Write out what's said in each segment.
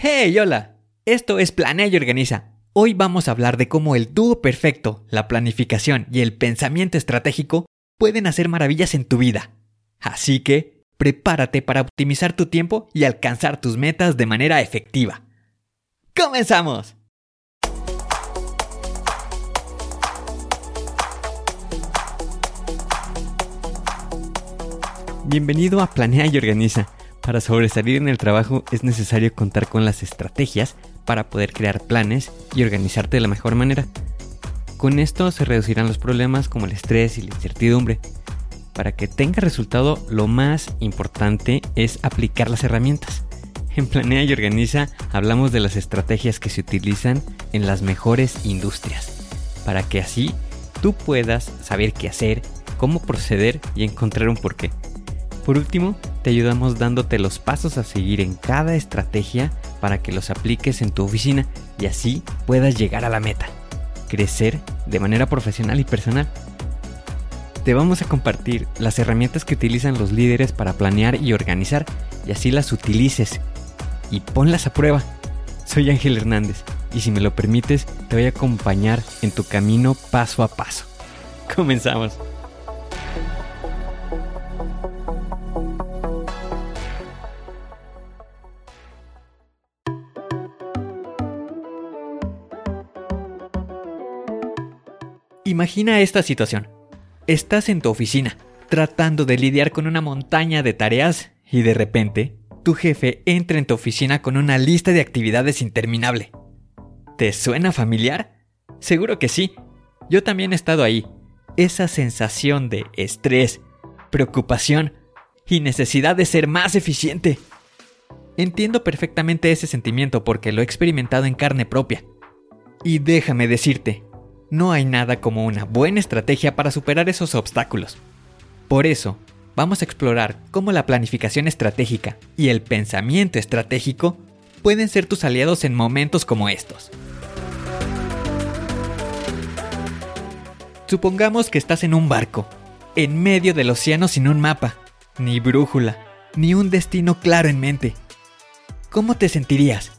Hey, hola. Esto es Planea y Organiza. Hoy vamos a hablar de cómo el dúo perfecto, la planificación y el pensamiento estratégico pueden hacer maravillas en tu vida. Así que, prepárate para optimizar tu tiempo y alcanzar tus metas de manera efectiva. ¡Comenzamos! Bienvenido a Planea y Organiza. Para sobresalir en el trabajo es necesario contar con las estrategias para poder crear planes y organizarte de la mejor manera. Con esto se reducirán los problemas como el estrés y la incertidumbre. Para que tenga resultado, lo más importante es aplicar las herramientas. En Planea y Organiza hablamos de las estrategias que se utilizan en las mejores industrias, para que así tú puedas saber qué hacer, cómo proceder y encontrar un porqué. Por último, te ayudamos dándote los pasos a seguir en cada estrategia para que los apliques en tu oficina y así puedas llegar a la meta, crecer de manera profesional y personal. Te vamos a compartir las herramientas que utilizan los líderes para planear y organizar y así las utilices y ponlas a prueba. Soy Ángel Hernández y si me lo permites te voy a acompañar en tu camino paso a paso. Comenzamos. Imagina esta situación. Estás en tu oficina, tratando de lidiar con una montaña de tareas y de repente, tu jefe entra en tu oficina con una lista de actividades interminable. ¿Te suena familiar? Seguro que sí. Yo también he estado ahí. Esa sensación de estrés, preocupación y necesidad de ser más eficiente. Entiendo perfectamente ese sentimiento porque lo he experimentado en carne propia. Y déjame decirte, no hay nada como una buena estrategia para superar esos obstáculos. Por eso, vamos a explorar cómo la planificación estratégica y el pensamiento estratégico pueden ser tus aliados en momentos como estos. Supongamos que estás en un barco, en medio del océano sin un mapa, ni brújula, ni un destino claro en mente. ¿Cómo te sentirías?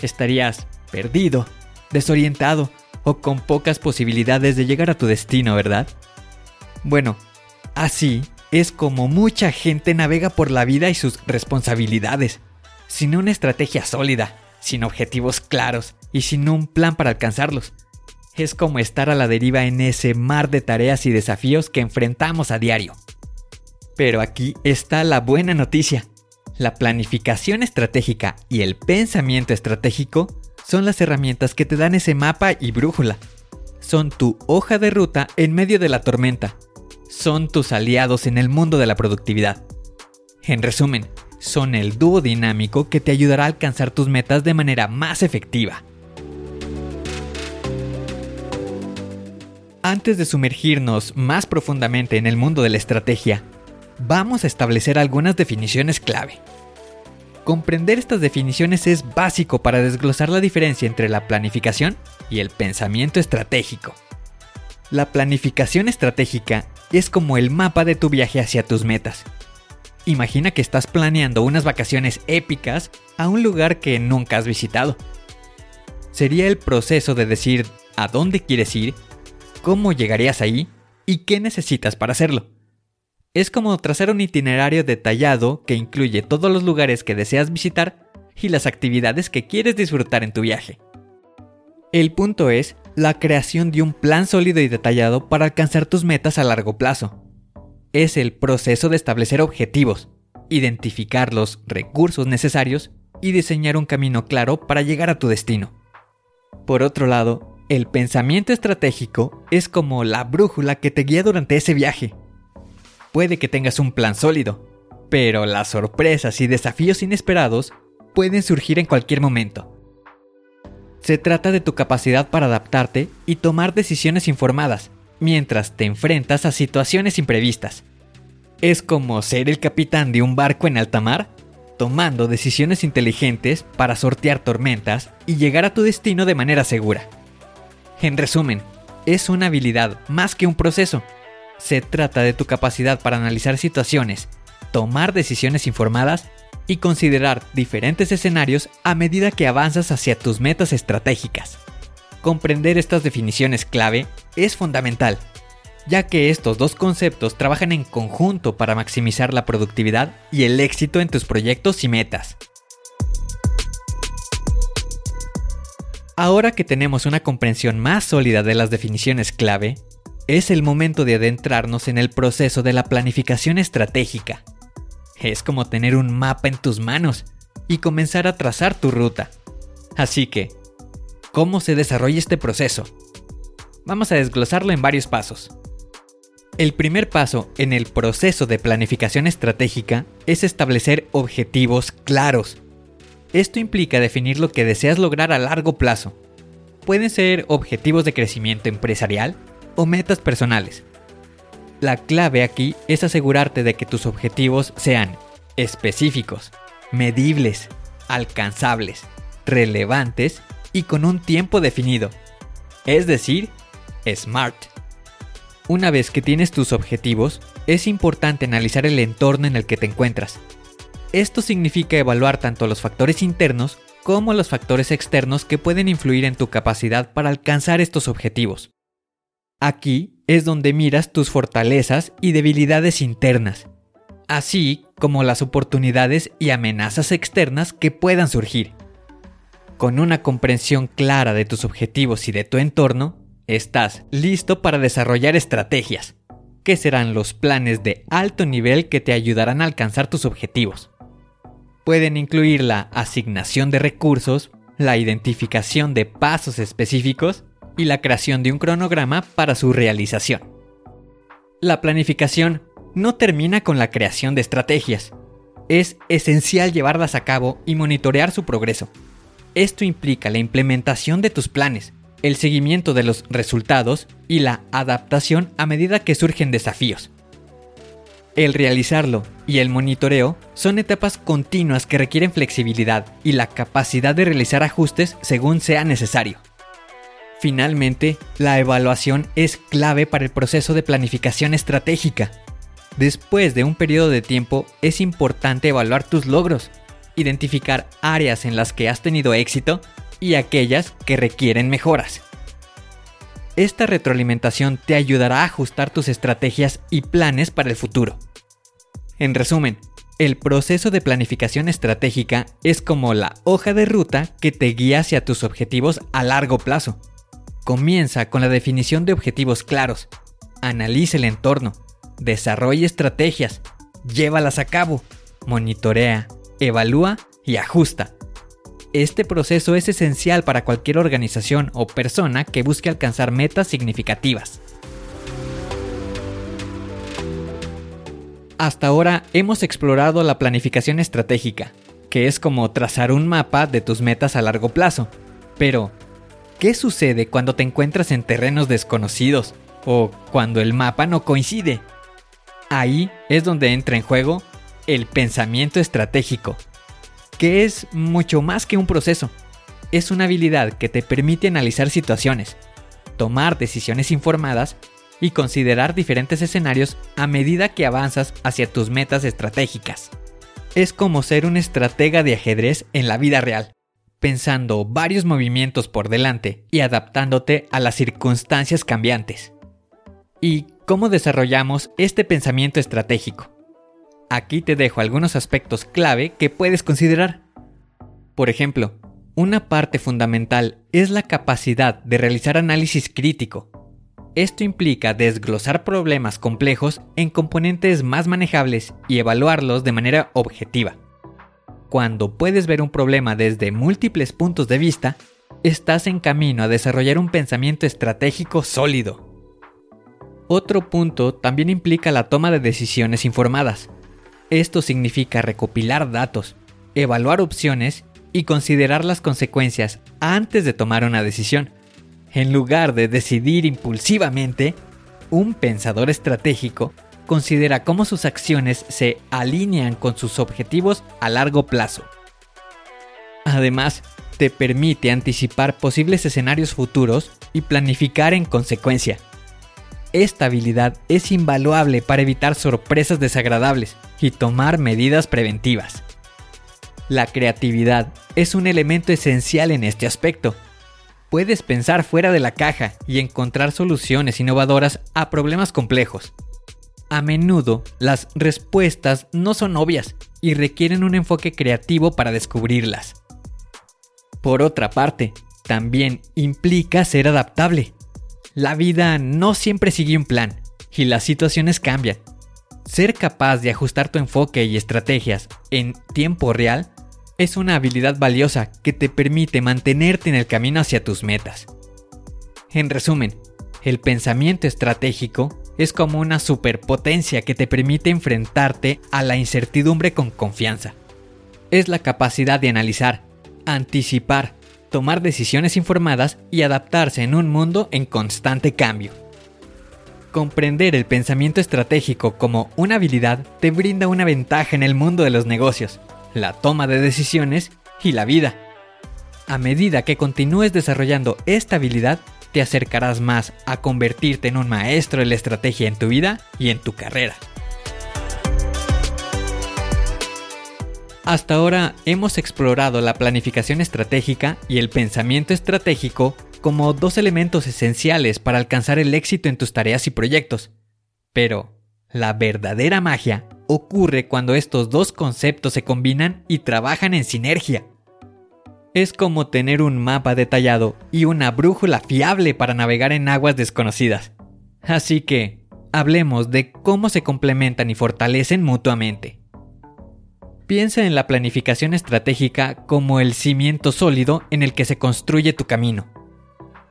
Estarías perdido, desorientado o con pocas posibilidades de llegar a tu destino, ¿verdad? Bueno, así es como mucha gente navega por la vida y sus responsabilidades, sin una estrategia sólida, sin objetivos claros y sin un plan para alcanzarlos. Es como estar a la deriva en ese mar de tareas y desafíos que enfrentamos a diario. Pero aquí está la buena noticia. La planificación estratégica y el pensamiento estratégico son las herramientas que te dan ese mapa y brújula. Son tu hoja de ruta en medio de la tormenta. Son tus aliados en el mundo de la productividad. En resumen, son el dúo dinámico que te ayudará a alcanzar tus metas de manera más efectiva. Antes de sumergirnos más profundamente en el mundo de la estrategia, vamos a establecer algunas definiciones clave. Comprender estas definiciones es básico para desglosar la diferencia entre la planificación y el pensamiento estratégico. La planificación estratégica es como el mapa de tu viaje hacia tus metas. Imagina que estás planeando unas vacaciones épicas a un lugar que nunca has visitado. Sería el proceso de decir a dónde quieres ir, cómo llegarías ahí y qué necesitas para hacerlo. Es como trazar un itinerario detallado que incluye todos los lugares que deseas visitar y las actividades que quieres disfrutar en tu viaje. El punto es la creación de un plan sólido y detallado para alcanzar tus metas a largo plazo. Es el proceso de establecer objetivos, identificar los recursos necesarios y diseñar un camino claro para llegar a tu destino. Por otro lado, el pensamiento estratégico es como la brújula que te guía durante ese viaje puede que tengas un plan sólido, pero las sorpresas y desafíos inesperados pueden surgir en cualquier momento. Se trata de tu capacidad para adaptarte y tomar decisiones informadas mientras te enfrentas a situaciones imprevistas. Es como ser el capitán de un barco en alta mar, tomando decisiones inteligentes para sortear tormentas y llegar a tu destino de manera segura. En resumen, es una habilidad más que un proceso se trata de tu capacidad para analizar situaciones, tomar decisiones informadas y considerar diferentes escenarios a medida que avanzas hacia tus metas estratégicas. Comprender estas definiciones clave es fundamental, ya que estos dos conceptos trabajan en conjunto para maximizar la productividad y el éxito en tus proyectos y metas. Ahora que tenemos una comprensión más sólida de las definiciones clave, es el momento de adentrarnos en el proceso de la planificación estratégica. Es como tener un mapa en tus manos y comenzar a trazar tu ruta. Así que, ¿cómo se desarrolla este proceso? Vamos a desglosarlo en varios pasos. El primer paso en el proceso de planificación estratégica es establecer objetivos claros esto implica definir lo que deseas lograr a largo plazo. Pueden ser objetivos de crecimiento empresarial o metas personales. La clave aquí es asegurarte de que tus objetivos sean específicos, medibles, alcanzables, relevantes y con un tiempo definido. Es decir, SMART. Una vez que tienes tus objetivos, es importante analizar el entorno en el que te encuentras esto significa evaluar tanto los factores internos como los factores externos que pueden influir en tu capacidad para alcanzar estos objetivos. Aquí es donde miras tus fortalezas y debilidades internas, así como las oportunidades y amenazas externas que puedan surgir. Con una comprensión clara de tus objetivos y de tu entorno, estás listo para desarrollar estrategias, que serán los planes de alto nivel que te ayudarán a alcanzar tus objetivos pueden incluir la asignación de recursos, la identificación de pasos específicos y la creación de un cronograma para su realización. La planificación no termina con la creación de estrategias. Es esencial llevarlas a cabo y monitorear su progreso. Esto implica la implementación de tus planes, el seguimiento de los resultados y la adaptación a medida que surgen desafíos. El realizarlo y el monitoreo son etapas continuas que requieren flexibilidad y la capacidad de realizar ajustes según sea necesario. Finalmente, la evaluación es clave para el proceso de planificación estratégica. Después de un periodo de tiempo es importante evaluar tus logros, identificar áreas en las que has tenido éxito y aquellas que requieren mejoras. Esta retroalimentación te ayudará a ajustar tus estrategias y planes para el futuro. En resumen, el proceso de planificación estratégica es como la hoja de ruta que te guía hacia tus objetivos a largo plazo. Comienza con la definición de objetivos claros, analiza el entorno, desarrolla estrategias, llévalas a cabo, monitorea, evalúa y ajusta. Este proceso es esencial para cualquier organización o persona que busque alcanzar metas significativas. Hasta ahora hemos explorado la planificación estratégica, que es como trazar un mapa de tus metas a largo plazo. Pero, ¿qué sucede cuando te encuentras en terrenos desconocidos o cuando el mapa no coincide? Ahí es donde entra en juego el pensamiento estratégico, que es mucho más que un proceso. Es una habilidad que te permite analizar situaciones, tomar decisiones informadas y considerar diferentes escenarios a medida que avanzas hacia tus metas estratégicas. Es como ser un estratega de ajedrez en la vida real, pensando varios movimientos por delante y adaptándote a las circunstancias cambiantes. ¿Y cómo desarrollamos este pensamiento estratégico? Aquí te dejo algunos aspectos clave que puedes considerar. Por ejemplo, una parte fundamental es la capacidad de realizar análisis crítico. Esto implica desglosar problemas complejos en componentes más manejables y evaluarlos de manera objetiva. Cuando puedes ver un problema desde múltiples puntos de vista, estás en camino a desarrollar un pensamiento estratégico sólido. Otro punto también implica la toma de decisiones informadas. Esto significa recopilar datos, evaluar opciones y considerar las consecuencias antes de tomar una decisión. En lugar de decidir impulsivamente, un pensador estratégico considera cómo sus acciones se alinean con sus objetivos a largo plazo. Además, te permite anticipar posibles escenarios futuros y planificar en consecuencia. Esta habilidad es invaluable para evitar sorpresas desagradables y tomar medidas preventivas. La creatividad es un elemento esencial en este aspecto. Puedes pensar fuera de la caja y encontrar soluciones innovadoras a problemas complejos. A menudo, las respuestas no son obvias y requieren un enfoque creativo para descubrirlas. Por otra parte, también implica ser adaptable. La vida no siempre sigue un plan y las situaciones cambian. Ser capaz de ajustar tu enfoque y estrategias en tiempo real es una habilidad valiosa que te permite mantenerte en el camino hacia tus metas. En resumen, el pensamiento estratégico es como una superpotencia que te permite enfrentarte a la incertidumbre con confianza. Es la capacidad de analizar, anticipar, tomar decisiones informadas y adaptarse en un mundo en constante cambio. Comprender el pensamiento estratégico como una habilidad te brinda una ventaja en el mundo de los negocios, la toma de decisiones y la vida. A medida que continúes desarrollando esta habilidad, te acercarás más a convertirte en un maestro de la estrategia en tu vida y en tu carrera. Hasta ahora hemos explorado la planificación estratégica y el pensamiento estratégico como dos elementos esenciales para alcanzar el éxito en tus tareas y proyectos. Pero, la verdadera magia ocurre cuando estos dos conceptos se combinan y trabajan en sinergia. Es como tener un mapa detallado y una brújula fiable para navegar en aguas desconocidas. Así que, hablemos de cómo se complementan y fortalecen mutuamente. Piensa en la planificación estratégica como el cimiento sólido en el que se construye tu camino.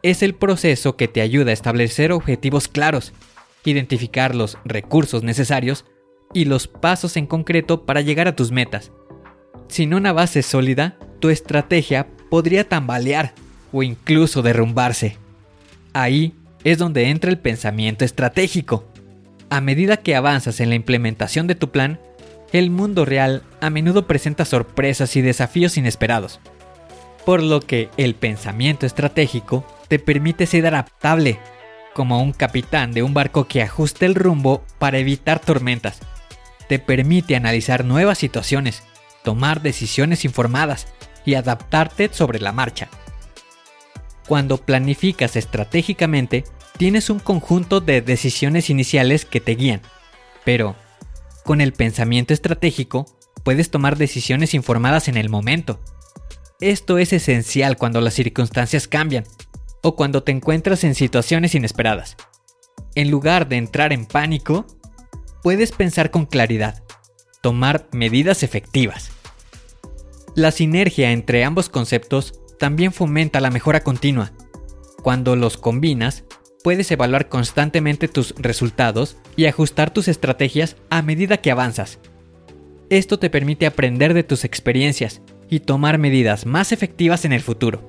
Es el proceso que te ayuda a establecer objetivos claros, identificar los recursos necesarios y los pasos en concreto para llegar a tus metas. Sin una base sólida, tu estrategia podría tambalear o incluso derrumbarse. Ahí es donde entra el pensamiento estratégico. A medida que avanzas en la implementación de tu plan, el mundo real a menudo presenta sorpresas y desafíos inesperados. Por lo que el pensamiento estratégico te permite ser adaptable, como un capitán de un barco que ajuste el rumbo para evitar tormentas. Te permite analizar nuevas situaciones, tomar decisiones informadas y adaptarte sobre la marcha. Cuando planificas estratégicamente, tienes un conjunto de decisiones iniciales que te guían, pero con el pensamiento estratégico puedes tomar decisiones informadas en el momento. Esto es esencial cuando las circunstancias cambian o cuando te encuentras en situaciones inesperadas. En lugar de entrar en pánico, puedes pensar con claridad, tomar medidas efectivas la sinergia entre ambos conceptos también fomenta la mejora continua. Cuando los combinas, puedes evaluar constantemente tus resultados y ajustar tus estrategias a medida que avanzas. Esto te permite aprender de tus experiencias y tomar medidas más efectivas en el futuro.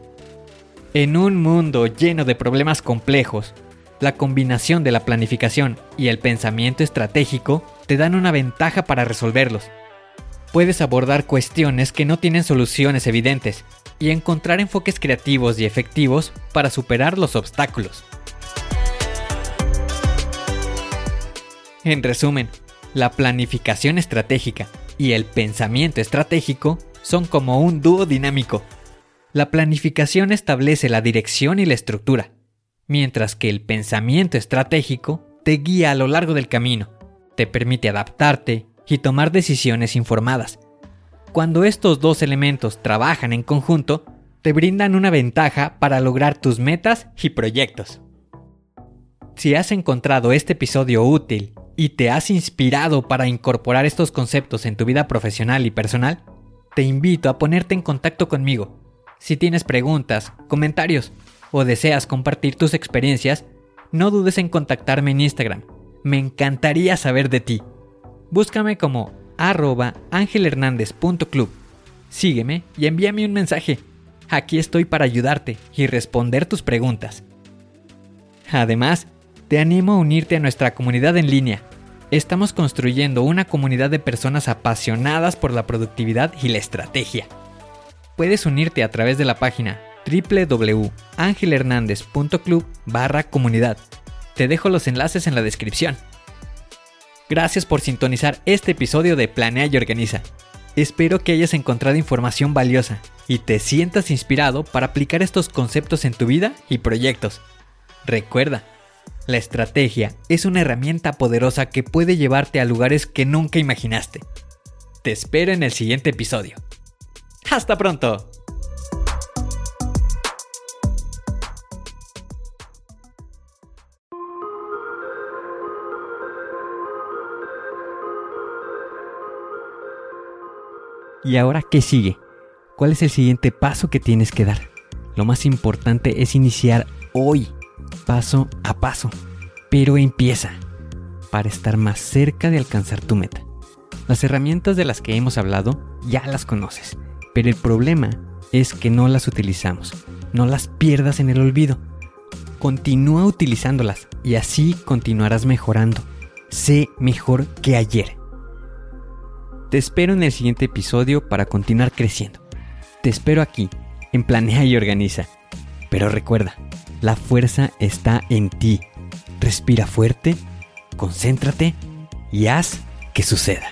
En un mundo lleno de problemas complejos, la combinación de la planificación y el pensamiento estratégico te dan una ventaja para resolverlos puedes abordar cuestiones que no tienen soluciones evidentes y encontrar enfoques creativos y efectivos para superar los obstáculos. En resumen, la planificación estratégica y el pensamiento estratégico son como un dúo dinámico. La planificación establece la dirección y la estructura, mientras que el pensamiento estratégico te guía a lo largo del camino, te permite adaptarte y tomar decisiones informadas. Cuando estos dos elementos trabajan en conjunto, te brindan una ventaja para lograr tus metas y proyectos. Si has encontrado este episodio útil y te has inspirado para incorporar estos conceptos en tu vida profesional y personal, te invito a ponerte en contacto conmigo. Si tienes preguntas, comentarios o deseas compartir tus experiencias, no dudes en contactarme en Instagram. Me encantaría saber de ti. Búscame como arroba angelhernandez.club. Sígueme y envíame un mensaje. Aquí estoy para ayudarte y responder tus preguntas. Además, te animo a unirte a nuestra comunidad en línea. Estamos construyendo una comunidad de personas apasionadas por la productividad y la estrategia. Puedes unirte a través de la página www.angelhernandez.club barra comunidad. Te dejo los enlaces en la descripción. Gracias por sintonizar este episodio de Planea y Organiza. Espero que hayas encontrado información valiosa y te sientas inspirado para aplicar estos conceptos en tu vida y proyectos. Recuerda, la estrategia es una herramienta poderosa que puede llevarte a lugares que nunca imaginaste. Te espero en el siguiente episodio. ¡Hasta pronto! ¿Y ahora qué sigue? ¿Cuál es el siguiente paso que tienes que dar? Lo más importante es iniciar hoy, paso a paso. Pero empieza para estar más cerca de alcanzar tu meta. Las herramientas de las que hemos hablado ya las conoces, pero el problema es que no las utilizamos. No las pierdas en el olvido. Continúa utilizándolas y así continuarás mejorando. Sé mejor que ayer. Te espero en el siguiente episodio para continuar creciendo. Te espero aquí, en Planea y Organiza. Pero recuerda, la fuerza está en ti. Respira fuerte, concéntrate y haz que suceda.